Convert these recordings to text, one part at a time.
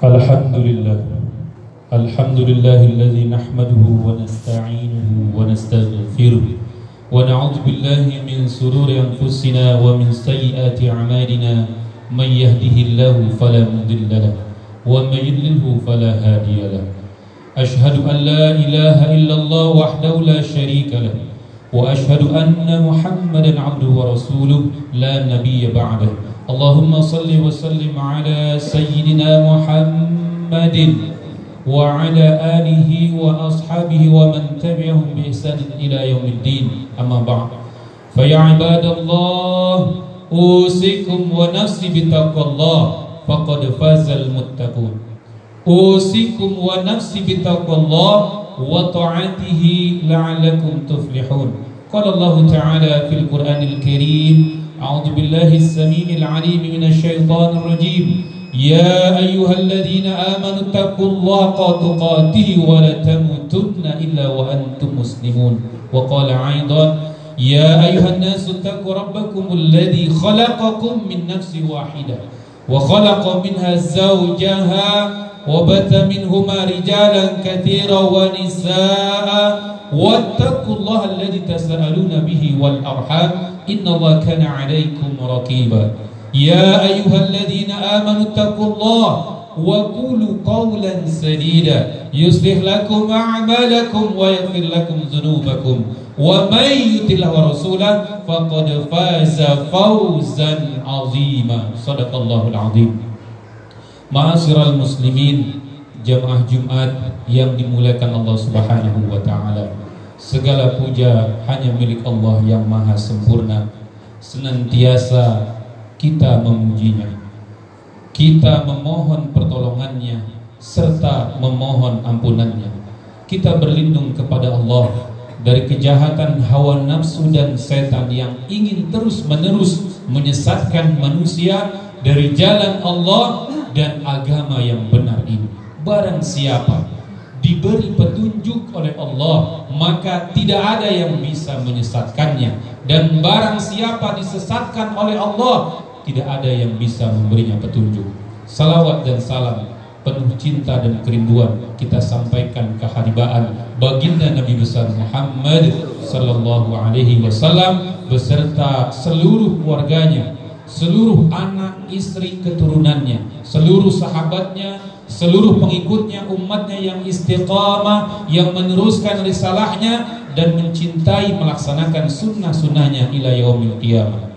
الحمد لله الحمد لله الذي نحمده ونستعينه ونستغفره. ونعوذ بالله من سرور أنفسنا ومن سيئات أعمالنا. من يهده الله فلا مضل له ومن يضلله فلا هادي له. أشهد أن لا إله إلا الله وحده لا شريك له. وأشهد أن محمدا عبده ورسوله. لا نبي بعده. اللهم صل وسلم على سيدنا محمد وعلى آله وأصحابه ومن تبعهم بإحسان إلى يوم الدين. أما بعد فيا عباد الله أوصيكم ونفسي بتقوى الله فقد فاز المتقون. أوصيكم ونفسي بتقوى الله وطاعته لعلكم تفلحون. قال الله تعالى في القرآن الكريم أعوذ بالله السميع العليم من الشيطان الرجيم. يا أيها الذين آمنوا اتقوا الله حق تقاته ولا تموتن إلا وأنتم مسلمون. وقال أيضا يا أيها الناس اتقوا ربكم الذي خلقكم من نفس واحدة وخلق منها زوجها وبث منهما رجالا كثيرا ونساء. واتقوا الله الذي تساءلون به والأرحام. إن الله كان عليكم رقيبا يا أيها الذين آمنوا اتقوا الله وقولوا قولا سديدا يصلح لكم أعمالكم ويغفر لكم ذنوبكم ومن يطع الله ورسوله فقد فاز فوزا عظيما صدق الله العظيم Ma'asyiral muslimin Jamaah Jumat yang dimuliakan Allah Subhanahu wa taala. Segala puja hanya milik Allah yang maha sempurna. Senantiasa kita memujinya. Kita memohon pertolongannya serta memohon ampunannya. Kita berlindung kepada Allah dari kejahatan hawa nafsu dan setan yang ingin terus-menerus menyesatkan manusia dari jalan Allah dan agama yang benar ini. Barang siapa diberi petunjuk oleh Allah, maka tidak ada yang bisa menyesatkannya. Dan barang siapa disesatkan oleh Allah, tidak ada yang bisa memberinya petunjuk. Salawat dan salam penuh cinta dan kerinduan kita sampaikan keharibaan baginda Nabi besar Muhammad sallallahu alaihi wasallam beserta seluruh keluarganya, seluruh anak, istri, keturunannya, seluruh sahabatnya, seluruh pengikutnya, umatnya yang istiqamah, yang meneruskan risalahnya dan mencintai melaksanakan sunnah-sunnahnya ila yaumil qiyamah.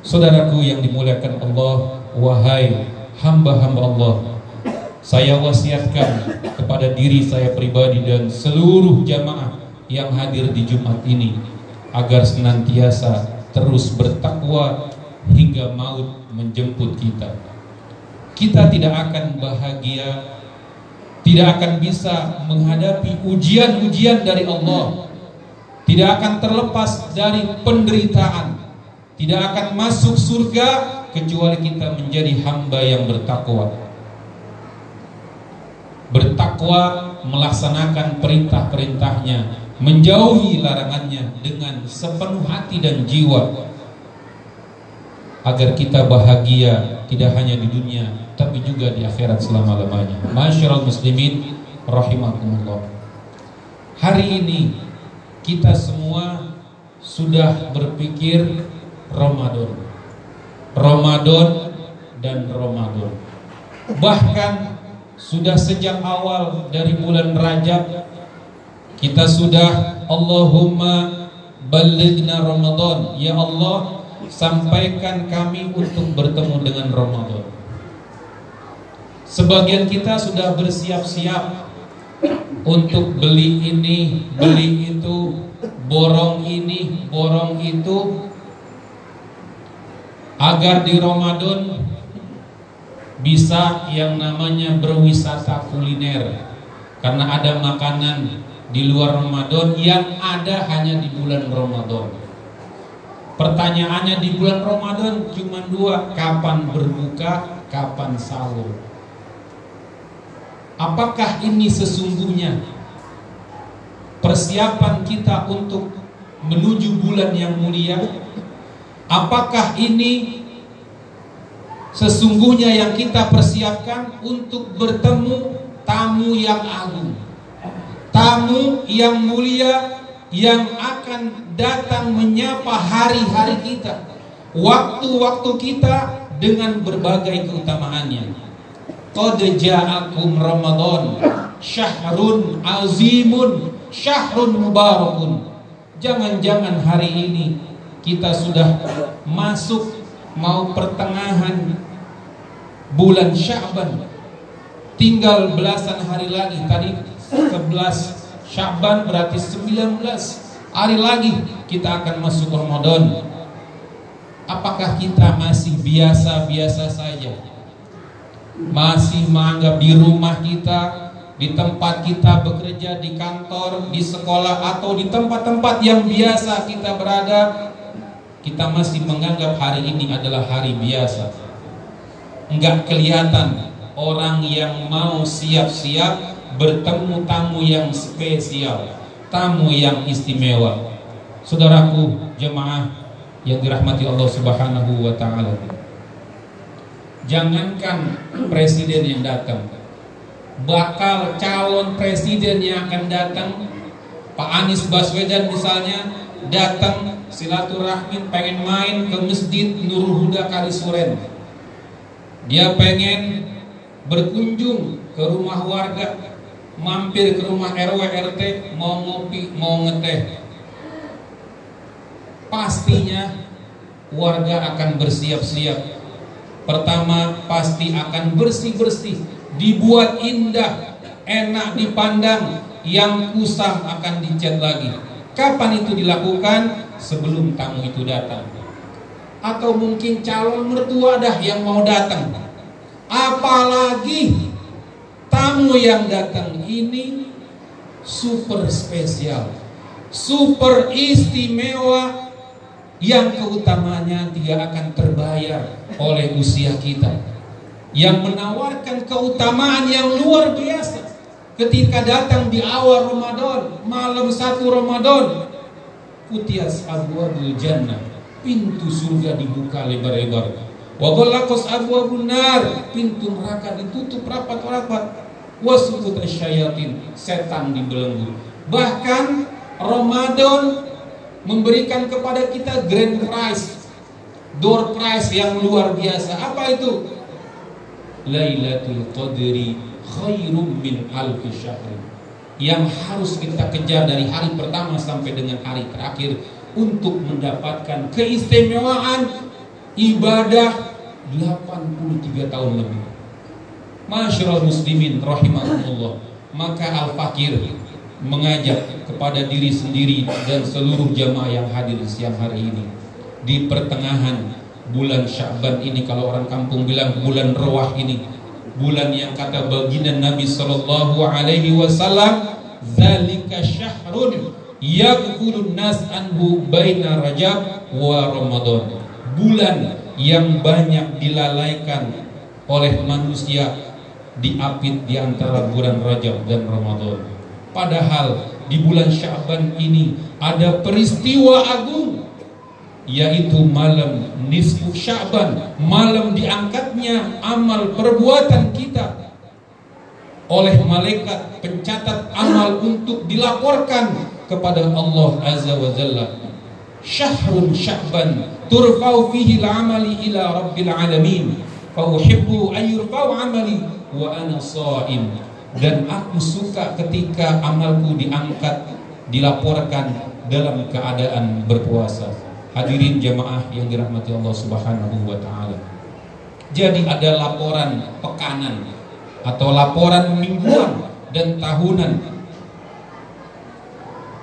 Saudaraku yang dimuliakan Allah, wahai hamba-hamba Allah, saya wasiatkan kepada diri saya pribadi dan seluruh jamaah yang hadir di Jumat ini agar senantiasa terus bertakwa hingga maut menjemput kita. Kita tidak akan bahagia, tidak akan bisa menghadapi ujian-ujian dari Allah, tidak akan terlepas dari penderitaan, tidak akan masuk surga kecuali kita menjadi hamba yang bertakwa. Bertakwa melaksanakan perintah-perintahnya, menjauhi larangannya dengan sepenuh hati dan jiwa agar kita bahagia tidak hanya di dunia tapi juga di akhirat selama-lamanya. Masyarul muslimin rahimakumullah. Hari ini kita semua sudah berpikir Ramadan. Ramadan dan Ramadan. Bahkan sudah sejak awal dari bulan Rajab kita sudah Allahumma balighna Ramadan ya Allah sampaikan kami untuk bertemu dengan Ramadan. Sebagian kita sudah bersiap-siap untuk beli ini, beli itu, borong ini, borong itu agar di Ramadan bisa yang namanya berwisata kuliner karena ada makanan di luar Ramadan yang ada hanya di bulan Ramadan. Pertanyaannya di bulan Ramadan cuma dua, kapan berbuka, kapan sahur. Apakah ini sesungguhnya persiapan kita untuk menuju bulan yang mulia? Apakah ini Sesungguhnya yang kita persiapkan untuk bertemu tamu yang agung. Tamu yang mulia yang akan datang menyapa hari-hari kita. Waktu-waktu kita dengan berbagai keutamaannya. Qad ja'akum Ramadan syahrun azimun syahrun mubarakun. Jangan-jangan hari ini kita sudah masuk mau pertengahan bulan Sya'ban. Tinggal belasan hari lagi. Tadi 11 Sya'ban berarti 19 hari lagi kita akan masuk Ramadan. Apakah kita masih biasa-biasa saja? Masih menganggap di rumah kita, di tempat kita bekerja, di kantor, di sekolah atau di tempat-tempat yang biasa kita berada, kita masih menganggap hari ini adalah hari biasa. Enggak kelihatan orang yang mau siap-siap bertemu tamu yang spesial, tamu yang istimewa. Saudaraku jemaah yang dirahmati Allah Subhanahu wa taala. Jangankan presiden yang datang, bakal calon presiden yang akan datang Pak Anies Baswedan misalnya datang silaturahmi pengen main ke masjid Nurul Huda Kalisuren dia pengen berkunjung ke rumah warga mampir ke rumah RW RT mau ngopi mau ngeteh. Pastinya warga akan bersiap-siap. Pertama pasti akan bersih-bersih dibuat indah enak dipandang yang kusam akan dicat lagi. Kapan itu dilakukan? Sebelum tamu itu datang. Atau mungkin calon mertua dah yang mau datang. Apalagi tamu yang datang ini super spesial, super istimewa. Yang keutamanya tidak akan terbayar oleh usia kita. Yang menawarkan keutamaan yang luar biasa. Ketika datang di awal Ramadan, malam satu Ramadan, Kutias abwabul jannah, pintu surga dibuka lebar-lebar Wa ghallaqas abwabun nar, pintu neraka ditutup rapat-rapat. Wasukut syayatin, setan dibelenggu. Bahkan Ramadan memberikan kepada kita grand prize, door prize yang luar biasa. Apa itu? Lailatul Qadri khairum min alfi syahr. Yang harus kita kejar dari hari pertama sampai dengan hari terakhir untuk mendapatkan keistimewaan ibadah 83 tahun lebih. Masyarakat muslimin rahimahullah. Maka Al-Fakir mengajak kepada diri sendiri dan seluruh jamaah yang hadir siang hari ini di pertengahan bulan Sya'ban ini kalau orang kampung bilang bulan rawah ini bulan yang kata baginda Nabi sallallahu alaihi wasallam zalika syahrun yaghfurun nas anhu baina rajab wa ramadan bulan yang banyak dilalaikan oleh manusia diapit di antara bulan Rajab dan Ramadan. Padahal di bulan Syaban ini ada peristiwa agung yaitu malam nisfu Syaban, malam diangkatnya amal perbuatan kita oleh malaikat pencatat amal untuk dilaporkan kepada Allah Azza wa Jalla. Syahrun Sya'ban turfau fihi al-amali ila rabbil alamin fa uhibbu an yurfau amali wa ana sha'im dan aku suka ketika amalku diangkat dilaporkan dalam keadaan berpuasa. Hadirin jamaah yang dirahmati Allah Subhanahu wa taala. Jadi ada laporan pekanan atau laporan mingguan dan tahunan.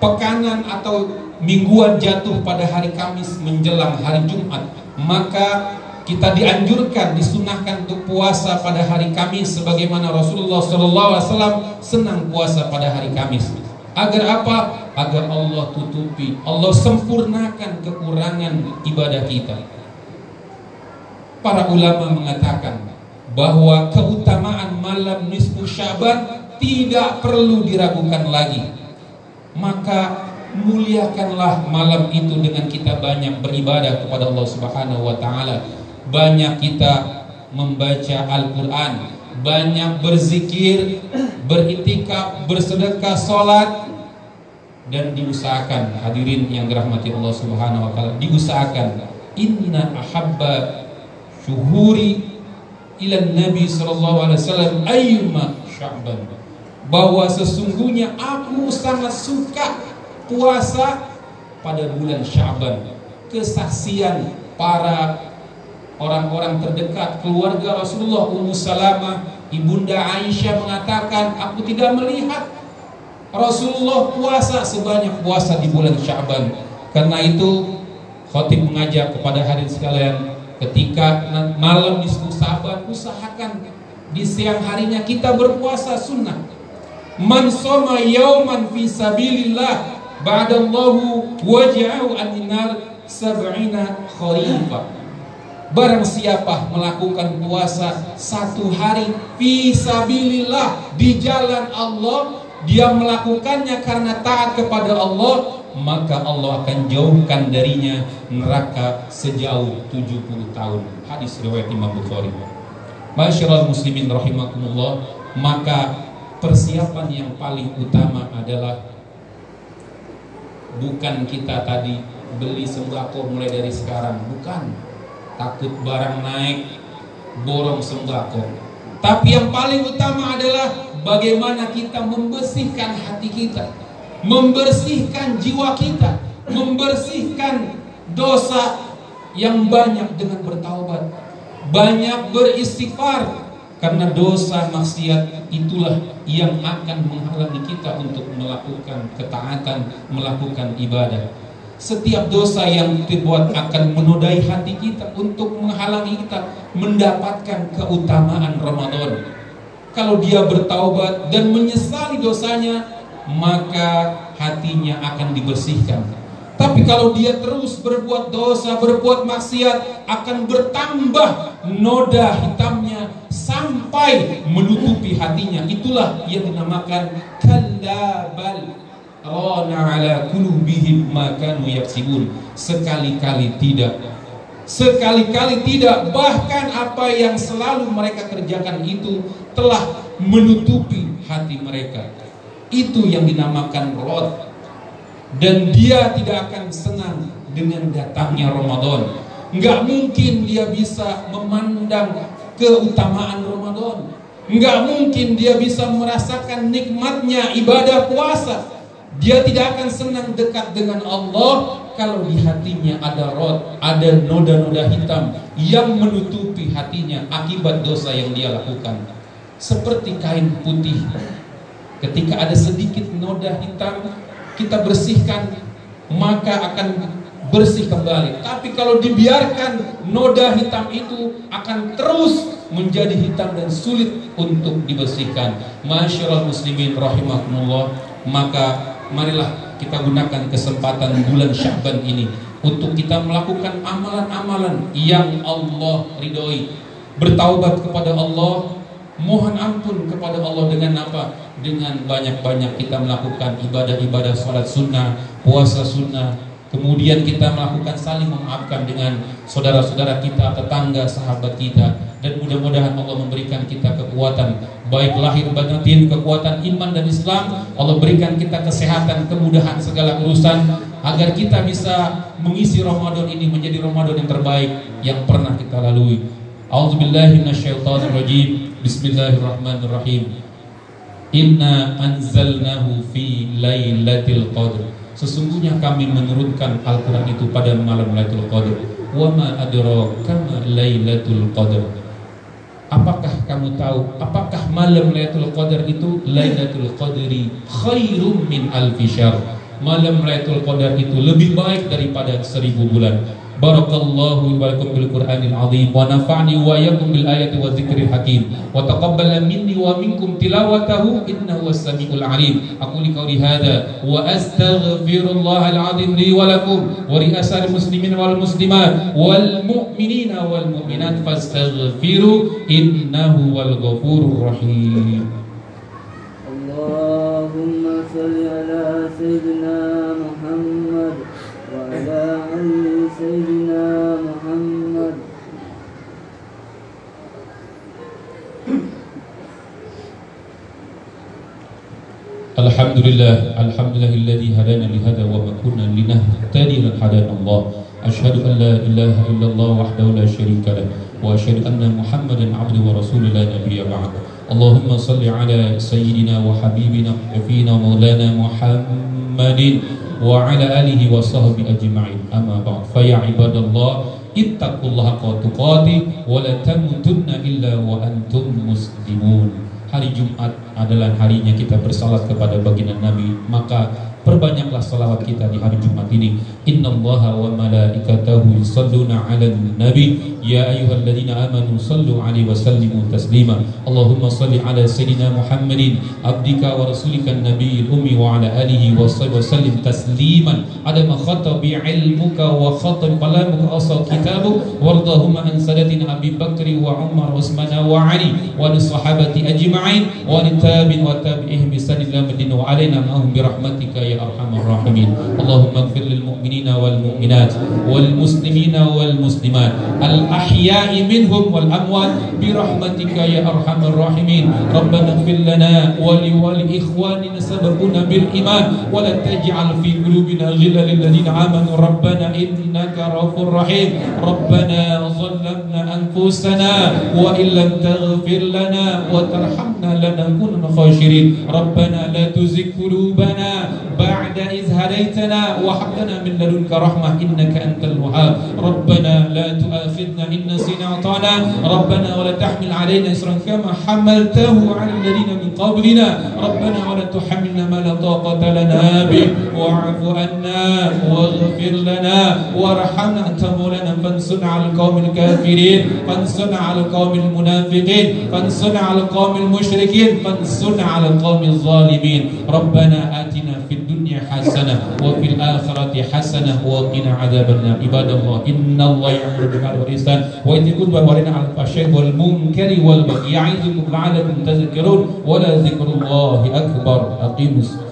Pekanan atau mingguan jatuh pada hari Kamis menjelang hari Jumat, maka kita dianjurkan, disunahkan untuk puasa pada hari Kamis sebagaimana Rasulullah SAW senang puasa pada hari Kamis. Agar apa? Agar Allah tutupi, Allah sempurnakan kekurangan ibadah kita. Para ulama mengatakan bahwa keutamaan malam nisfu Syaban tidak perlu diragukan lagi. Maka muliakanlah malam itu dengan kita banyak beribadah kepada Allah Subhanahu wa taala. Banyak kita membaca Al-Quran, banyak berzikir, beritikaf, bersedekah, sholat, dan diusahakan. Hadirin yang dirahmati Allah Subhanahu wa taala diusahakan. Inna ahabba syuhuri ila Nabi sallallahu alaihi wasallam ayyuma sya'ban. Bahwa sesungguhnya aku sangat suka puasa pada bulan Sya'ban kesaksian para orang-orang terdekat keluarga Rasulullah Ummu Salamah Ibunda Aisyah mengatakan aku tidak melihat Rasulullah puasa sebanyak puasa di bulan Sya'ban karena itu khotib mengajak kepada hadirin sekalian ketika malam nisfu Sya'ban usahakan di siang harinya kita berpuasa sunnah. Man soma yauman fi sabilillah ba'dallahu waja'u an-nar sab'ina kharifah Barang siapa melakukan puasa satu hari Fisabilillah di jalan Allah Dia melakukannya karena taat kepada Allah Maka Allah akan jauhkan darinya neraka sejauh 70 tahun. Hadis riwayat Imam Bukhari. Masyarakat muslimin rahimakumullah Maka persiapan yang paling utama adalah Bukan kita tadi beli sembako mulai dari sekarang Bukan takut barang naik, borong sembako. Tapi yang paling utama adalah bagaimana kita membersihkan hati kita, membersihkan jiwa kita, membersihkan dosa yang banyak dengan bertaubat, banyak beristighfar karena dosa maksiat itulah yang akan menghalangi kita untuk melakukan ketaatan, melakukan ibadah. Setiap dosa yang dibuat akan menodai hati kita untuk menghalangi kita mendapatkan keutamaan Ramadan. Kalau dia bertaubat dan menyesali dosanya, maka hatinya akan dibersihkan. Tapi kalau dia terus berbuat dosa, berbuat maksiat, akan bertambah noda hitamnya sampai menutupi hatinya. Itulah yang dinamakan kalabal Rana ala kulubihim makanu yaksibun. Sekali-kali tidak. Sekali-kali tidak. Bahkan apa yang selalu mereka kerjakan itu Telah menutupi hati mereka. Itu yang dinamakan rod Dan dia tidak akan senang dengan datangnya Ramadan Nggak mungkin dia bisa memandang keutamaan Ramadan Nggak mungkin dia bisa merasakan nikmatnya ibadah puasa dia tidak akan senang dekat dengan Allah kalau di hatinya ada rot, ada noda-noda hitam yang menutupi hatinya akibat dosa yang dia lakukan. Seperti kain putih. Ketika ada sedikit noda hitam, kita bersihkan, maka akan bersih kembali. Tapi kalau dibiarkan noda hitam itu akan terus menjadi hitam dan sulit untuk dibersihkan. Masyaallah muslimin rahimakumullah, maka marilah kita gunakan kesempatan bulan Sya'ban ini untuk kita melakukan amalan-amalan yang Allah ridhoi. Bertaubat kepada Allah, mohon ampun kepada Allah dengan apa? Dengan banyak-banyak kita melakukan ibadah-ibadah salat sunnah, puasa sunnah, Kemudian kita melakukan saling memaafkan dengan saudara-saudara kita, tetangga, sahabat kita dan mudah-mudahan Allah memberikan kita kekuatan baik lahir batin, kekuatan iman dan Islam. Allah berikan kita kesehatan, kemudahan segala urusan agar kita bisa mengisi Ramadan ini menjadi Ramadan yang terbaik yang pernah kita lalui. A'udzubillahi. Bismillahirrahmanirrahim. Inna anzalnahu fi lailatul qadr. Sesungguhnya kami menurunkan Al-Quran itu pada malam Lailatul Qadar. Wa ma adraka ma Lailatul Qadar. Apakah kamu tahu apakah malam Lailatul Qadar itu Lailatul Qadri khairum min alfi syahr. Malam Lailatul Qadar itu lebih baik daripada seribu bulan. Barakallahu wa lakum bil Qur'anil azim wa nafa'ni wa yakum bil ayati wa dzikril hakim wa taqabbala minni wa minkum tilawatahu innahu was-sami'ul alim. Aku li qawli hadha wa astaghfirullah al-azim li wa lakum wa li asal muslimin wal muslimat wal mu'minina wal mu'minat fastaghfiru innahu wal ghafurur rahim. Allahumma salli ala sayyidina Muhammad علي سيدنا محمد. الحمد لله الحمد لله الذي هدانا لهذا وما كنا لنهتدي من هدانا الله. أشهد أن لا إله إلا الله وحده لا شريك له وأشهد أن محمدا عبده ورسول لا نبي بعد اللهم صل على سيدنا وحبيبنا وفينا مولانا محمد. وعلى آله وصحبه أجمعين أما بعد فيا عباد الله اتقوا الله حق تقاته ولا تموتن إلا وأنتم مسلمون Hari Jumat adalah harinya kita bersalat kepada baginda Nabi Maka perbanyaklah salawat kita di hari Jumat ini. Innallaha wa malaikatahu yusalluna ala nabi. Ya ayuhalladzina amanu sallu alaihi wa sallimu taslima. Allahumma salli ala sayyidina Muhammadin Abdika wa rasulika nabiyil ummi wa ala alihi wa wa sallim tasliman. Adama khatabi ilmuka wa khatam kalamuka asal kitabuk. Wardahumma an sadatina Abi Bakri wa Umar Usmana wa Ali Wa sahabati ajma'in. Wa nitabin wa tabi'ihim bisan ila madina Wa alaina ma'ahum birahmatika ya يا أرحم الراحمين. اللهم اغفر للمؤمنين والمؤمنات والمسلمين والمسلمات الأحياء منهم والأموات برحمتك يا أرحم الراحمين. ربنا اغفر لنا ولإخواننا سبقونا بالإيمان. ولا تجعل في قلوبنا غلا للذين آمنوا. ربنا إنك رؤوف رحيم. ربنا ظلمنا أنفسنا وإن لم تغفر لنا وترحمنا لنكون خاشرين. ربنا لا تزغ قلوبنا بعد إذ هديتنا وهب لنا من لدنك رحمة إنك أنت الوهاب. ربنا لا تؤاخذنا إن نسينا أعطانا ربنا ولا تحمل علينا إصرا كما حملته على الذين من قبلنا. ربنا ولا تحملنا ما لا طاقة لنا به. واعف عنا واغفر لنا. وارحمنا أنت مولانا فانصرنا على القوم الكافرين. فانصرنا على القوم المنافقين. فانصرنا على القوم المشركين. فانصرنا على القوم الظالمين. ربنا آتنا في حسنة وفي الآخرة حسنة وقنا عذاب النار. عباد الله إن الله يأمر بالمعروف والإحسان ويأتي القربى وينهى عن الفحشاء والمنكر والبغي يعظكم لعلكم تذكرون. ولا ذكر الله أكبر. أقيموا الصلاة.